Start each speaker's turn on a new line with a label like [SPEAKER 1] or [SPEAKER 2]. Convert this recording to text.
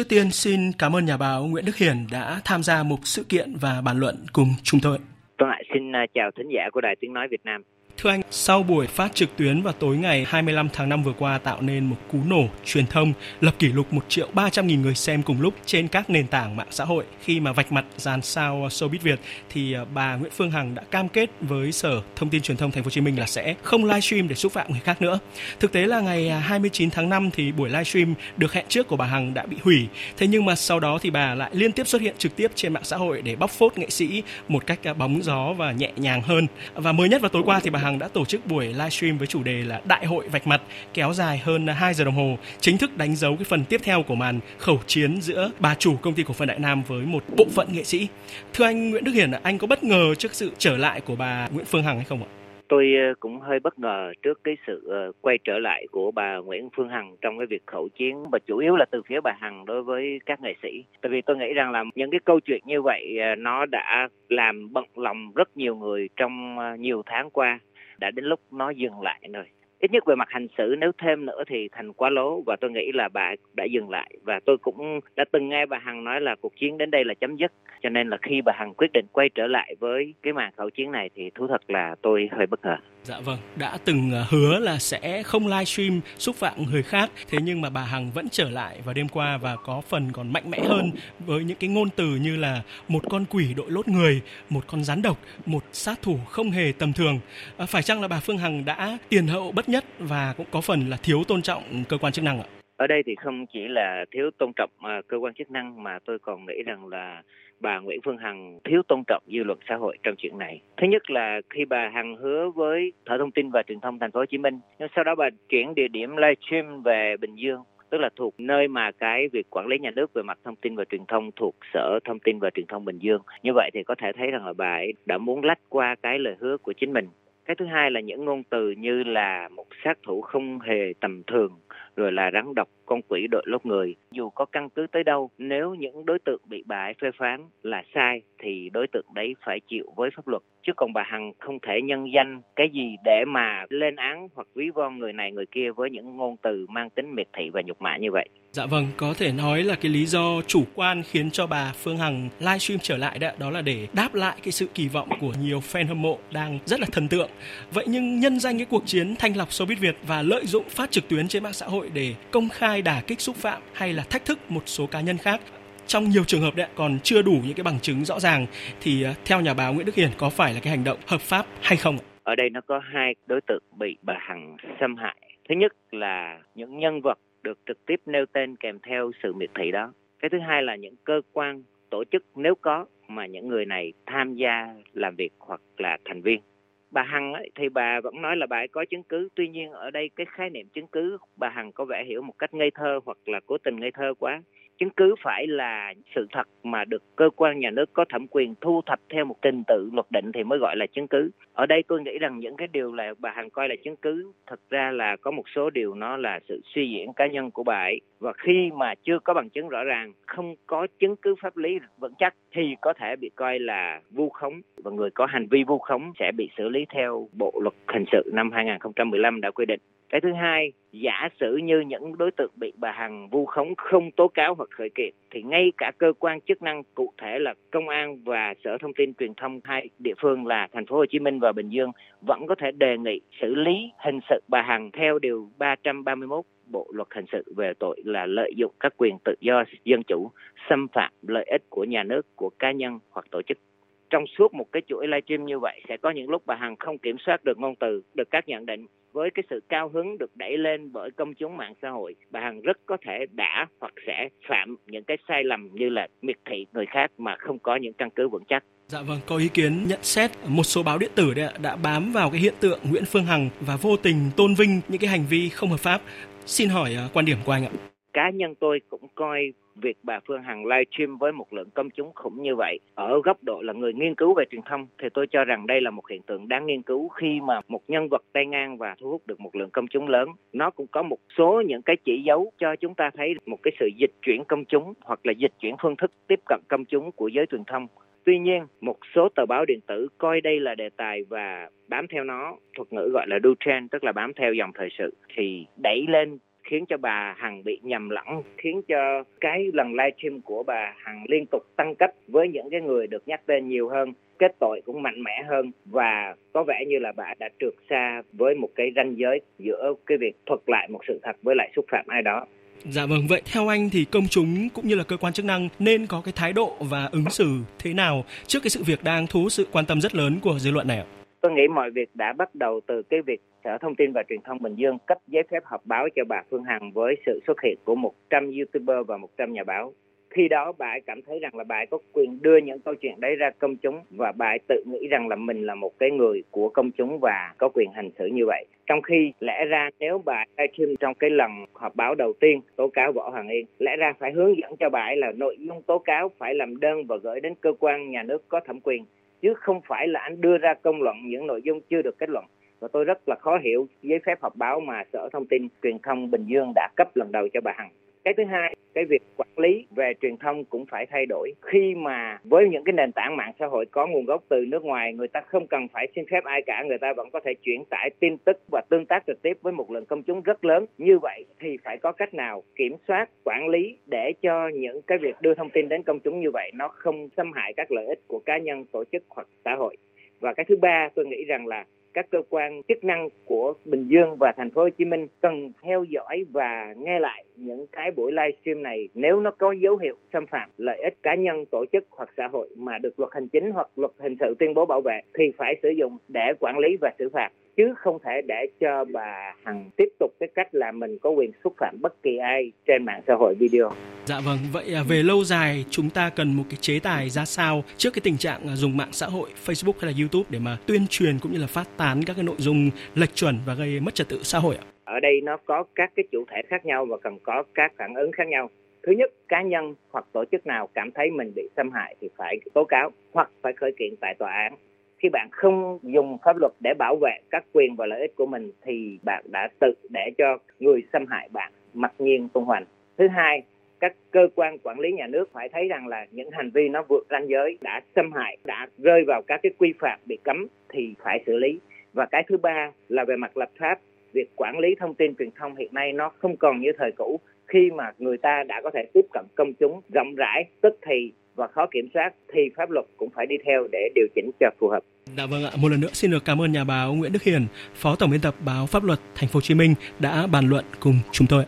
[SPEAKER 1] Trước tiên, xin cảm ơn nhà báo Nguyễn Đức Hiền đã tham gia một sự kiện và bàn luận cùng chúng tôi.
[SPEAKER 2] Vâng tôi lại xin à, chào thính giả của Đài Tiếng Nói Việt Nam.
[SPEAKER 1] Thưa anh, sau buổi phát trực tuyến vào tối ngày 25 tháng 5 vừa qua tạo nên một cú nổ truyền thông lập kỷ lục 1 triệu 300 nghìn người xem cùng lúc trên các nền tảng mạng xã hội. Khi mà vạch mặt dàn sao showbiz Việt thì à, bà Nguyễn Phương Hằng đã cam kết với Sở Thông tin Truyền thông Thành phố Hồ Chí Minh là sẽ không livestream để xúc phạm người khác nữa. Thực tế là ngày à, 29 tháng 5 thì buổi livestream được hẹn trước của bà Hằng đã bị hủy. Thế nhưng mà sau đó thì bà lại liên tiếp xuất hiện trực tiếp trên mạng xã hội để bóc phốt nghệ sĩ một cách à, bóng gió và nhẹ nhàng hơn. Và mới nhất vào tối qua thì bà Hằng đã tổ chức buổi livestream với chủ đề là Đại hội vạch mặt kéo dài hơn 2 giờ đồng hồ, chính thức đánh dấu cái phần tiếp theo của màn khẩu chiến giữa bà chủ công ty cổ phần Đại Nam với một bộ phận nghệ sĩ. Thưa anh Nguyễn Đức Hiển, anh có bất ngờ trước sự trở lại của bà Nguyễn Phương Hằng hay không ạ?
[SPEAKER 2] tôi ờ, cũng hơi bất ngờ trước cái sự ờ, quay trở lại của bà Nguyễn Phương Hằng trong cái việc khẩu chiến và chủ yếu là từ phía bà Hằng đối với các nghệ sĩ. Tại vì tôi nghĩ rằng là những cái câu chuyện như vậy ờ, nó đã làm bận lòng rất nhiều người trong nhiều tháng qua đã đến lúc nó dừng lại rồi. Ít nhất về mặt hành xử, nếu thêm nữa thì thành quá lố. Và tôi nghĩ là bà đã dừng lại. Và tôi cũng đã từng nghe bà hằng nói là cuộc chiến đến đây là chấm dứt. Cho nên là khi bà hằng quyết định quay trở lại với cái màn khẩu chiến này thì thú thật là tôi hơi bất ngờ.
[SPEAKER 1] Dạ vâng, đã từng ờ, hứa là sẽ không livestream xúc phạm người khác, thế nhưng mà bà Hằng vẫn trở lại vào đêm qua và có phần còn mạnh mẽ hơn với những cái ngôn từ như là một con quỷ đội lốt người, một con rắn độc, một sát thủ không hề tầm thường. À, phải chăng là bà Phương Hằng đã tiền hậu bất nhất và cũng có phần là thiếu tôn trọng cơ quan chức năng ạ?
[SPEAKER 2] Ở đây thì không chỉ là thiếu tôn trọng uh, cơ quan chức năng mà tôi còn nghĩ rằng là bà Nguyễn Phương Hằng thiếu tôn trọng dư luận xã hội trong chuyện này. Thứ nhất là khi bà Hằng hứa với Sở Thông tin và Truyền thông Thành phố Hồ Chí Minh, nhưng sau đó bà chuyển địa điểm livestream về Bình Dương tức là thuộc nơi mà cái việc quản lý nhà nước về mặt thông tin và truyền thông thuộc Sở Thông tin và Truyền thông Bình Dương. Như vậy thì có thể thấy rằng là bà ấy đã muốn lách qua cái lời hứa của chính mình. Cái thứ hai là những ngôn từ như là một sát thủ không hề tầm thường, rồi là rắn độc con quỷ đội lốt người. Dù có căn cứ tới đâu, nếu những đối tượng bị bại phê phán là sai thì đối tượng đấy phải chịu với pháp luật. Chứ còn bà Hằng không thể nhân danh cái gì để mà lên án hoặc ví von người này người kia với những ngôn từ mang tính miệt thị và nhục mạ như vậy.
[SPEAKER 1] Dạ vâng, có thể nói là cái lý do chủ quan khiến cho bà Phương Hằng livestream trở lại đó, đó là để đáp lại cái sự kỳ vọng của nhiều fan hâm mộ đang rất là thần tượng. Vậy nhưng nhân danh cái cuộc chiến thanh lọc showbiz Việt và lợi dụng phát trực tuyến trên mạng xã hội để công khai khai đả kích xúc phạm hay là thách thức một số cá nhân khác trong nhiều trường hợp đấy còn chưa đủ những cái bằng chứng rõ ràng thì ờ, theo nhà báo Nguyễn Đức Hiển có phải là cái hành động hợp pháp hay không
[SPEAKER 2] Ở đây nó có hai đối tượng bị bà Hằng xâm hại. Thứ nhất là những nhân vật được trực tiếp nêu tên kèm theo sự miệt thị đó. Cái thứ hai là những cơ quan tổ chức nếu có mà những người này tham gia làm việc hoặc là thành viên bà hằng ấy, thì bà vẫn nói là bà ấy có chứng cứ tuy nhiên ở đây cái khái niệm chứng cứ bà hằng có vẻ hiểu một cách ngây thơ hoặc là cố tình ngây thơ quá chứng cứ phải là sự thật mà được cơ quan nhà nước có thẩm quyền thu thập theo một trình tự luật định thì mới gọi là chứng cứ. Ở đây tôi nghĩ rằng những cái điều là bà hằng coi là chứng cứ, thật ra là có một số điều nó là sự suy diễn cá nhân của bà ấy. Và khi mà chưa có bằng chứng rõ ràng, không có chứng cứ pháp lý vững chắc thì có thể bị coi là vu khống. Và người có hành vi vu khống sẽ bị xử lý theo bộ luật hình sự năm 2015 đã quy định cái thứ hai, giả sử như những đối tượng bị bà hằng vu khống không tố cáo hoặc khởi kiện, thì ngay cả cơ quan chức năng, cụ thể là công an và sở thông tin truyền thông hai địa phương là thành phố Hồ Chí Minh và Bình Dương, vẫn có thể đề nghị xử lý hình sự bà hằng theo điều 331 bộ luật hình sự về tội là lợi dụng các quyền tự do dân chủ, xâm phạm lợi ích của nhà nước, của cá nhân hoặc tổ chức trong suốt một cái chuỗi livestream như vậy sẽ có những lúc bà Hằng không kiểm soát được ngôn từ, được các nhận định với cái sự cao hứng được đẩy lên bởi công chúng mạng xã hội, bà Hằng rất có thể đã hoặc sẽ phạm những cái sai lầm như là miệt thị người khác mà không có những căn cứ vững chắc.
[SPEAKER 1] Dạ vâng, có ý kiến nhận xét một số báo điện tử đã, đã bám vào cái hiện tượng Nguyễn Phương Hằng và vô tình tôn vinh những cái hành vi không hợp pháp. Xin hỏi à, quan điểm của anh ạ.
[SPEAKER 2] Cá nhân tôi cũng coi việc bà Phương Hằng livestream với một lượng công chúng khủng như vậy ở góc độ là người nghiên cứu về truyền thông thì tôi cho rằng đây là một hiện tượng đáng nghiên cứu khi mà một nhân vật tay ngang và thu hút được một lượng công chúng lớn. Nó cũng có một số những cái chỉ dấu cho chúng ta thấy một cái sự dịch chuyển công chúng hoặc là dịch chuyển phương thức tiếp cận công chúng của giới truyền thông. Tuy nhiên, một số tờ báo điện tử coi đây là đề tài và bám theo nó, thuật ngữ gọi là do trend, tức là bám theo dòng thời sự, thì đẩy lên khiến cho bà Hằng bị nhầm lẫn, khiến cho cái lần livestream của bà Hằng liên tục tăng cấp với những cái người được nhắc tên nhiều hơn kết tội cũng mạnh mẽ hơn và có vẻ như là bà đã trượt xa với một cái ranh giới giữa cái việc thuật lại một sự thật với lại xúc phạm ai đó
[SPEAKER 1] Dạ vâng, vậy theo anh thì công chúng cũng như là cơ quan chức năng nên có cái thái độ và ứng xử thế nào trước cái sự việc đang thu hút sự quan tâm rất lớn của dư luận này ạ?
[SPEAKER 2] Tôi nghĩ mọi việc đã bắt đầu từ cái việc Sở Thông tin và Truyền thông Bình Dương cấp giấy phép họp báo cho bà Phương Hằng với sự xuất hiện của 100 YouTuber và 100 nhà báo. Khi đó, bà ấy cảm thấy rằng là bà ấy có quyền đưa những câu chuyện đấy ra công chúng và bà ấy tự nghĩ rằng là mình là một cái người của công chúng và có quyền hành xử như vậy. Trong khi lẽ ra, nếu bà livestream trong cái lần họp báo đầu tiên, tố cáo võ hoàng yên, lẽ ra phải hướng dẫn cho bà ấy là nội dung tố cáo phải làm đơn và gửi đến cơ quan nhà nước có thẩm quyền chứ không phải là anh đưa ra công luận, những nội dung chưa được kết luận. Và tôi rất là khó hiểu giấy phép họp báo mà sở thông tin truyền thông bình dương đã cấp lần đầu cho bà hằng. Cái thứ hai cái việc quản lý về truyền thông cũng phải thay đổi. Khi mà với những cái nền tảng mạng xã hội có nguồn gốc từ nước ngoài, người ta không cần phải xin phép ai cả, người ta vẫn có thể chuyển tải tin tức và tương tác trực tiếp với một lượng công chúng rất lớn. Như vậy thì phải có cách nào kiểm soát, quản lý để cho những cái việc đưa thông tin đến công chúng như vậy nó không xâm hại các lợi ích của cá nhân, tổ chức hoặc xã hội? Và cái thứ ba, tôi nghĩ rằng là các cơ quan chức năng của Bình Dương và thành phố Hồ Chí Minh cần theo dõi và nghe lại những cái buổi livestream này nếu nó có dấu hiệu xâm phạm lợi ích cá nhân, tổ chức hoặc xã hội mà được luật hành chính hoặc luật hình sự tuyên bố bảo vệ thì phải sử dụng để quản lý và xử phạt chứ không thể để cho bà Hằng tiếp tục cái cách là mình có quyền xúc phạm bất kỳ ai trên mạng xã hội video.
[SPEAKER 1] Dạ vâng, vậy à, về lâu dài chúng ta cần một cái chế tài ra sao trước cái tình trạng à, dùng mạng xã hội Facebook hay là YouTube để mà tuyên truyền cũng như là phát tán các cái nội dung lệch chuẩn và gây mất trật tự xã hội ạ?
[SPEAKER 2] Ở đây nó có các cái chủ thể khác nhau và cần có các phản ứng khác nhau. Thứ nhất, cá nhân hoặc tổ chức nào cảm thấy mình bị xâm hại thì phải tố cáo hoặc phải khởi kiện tại tòa án khi bạn không dùng pháp luật để bảo vệ các quyền và lợi ích của mình, thì bạn đã tự để cho người xâm hại bạn mặc nhiên tung hoành. Thứ hai, các cơ quan quản lý nhà nước phải thấy rằng là những hành vi nó vượt ranh giới, đã xâm hại, đã rơi vào các cái quy phạm bị cấm thì phải xử lý. Và cái thứ ba là về mặt lập pháp, việc quản lý thông tin truyền thông hiện nay nó không còn như thời cũ khi mà người ta đã có thể tiếp cận công chúng rộng rãi tức thì và khó kiểm soát thì pháp luật cũng phải đi theo để điều chỉnh cho phù hợp.
[SPEAKER 1] Dạ vâng ạ, một lần nữa xin được cảm ơn nhà báo Nguyễn Đức Hiền, Phó Tổng biên tập báo Pháp luật Thành phố Hồ Chí Minh đã bàn luận cùng chúng tôi.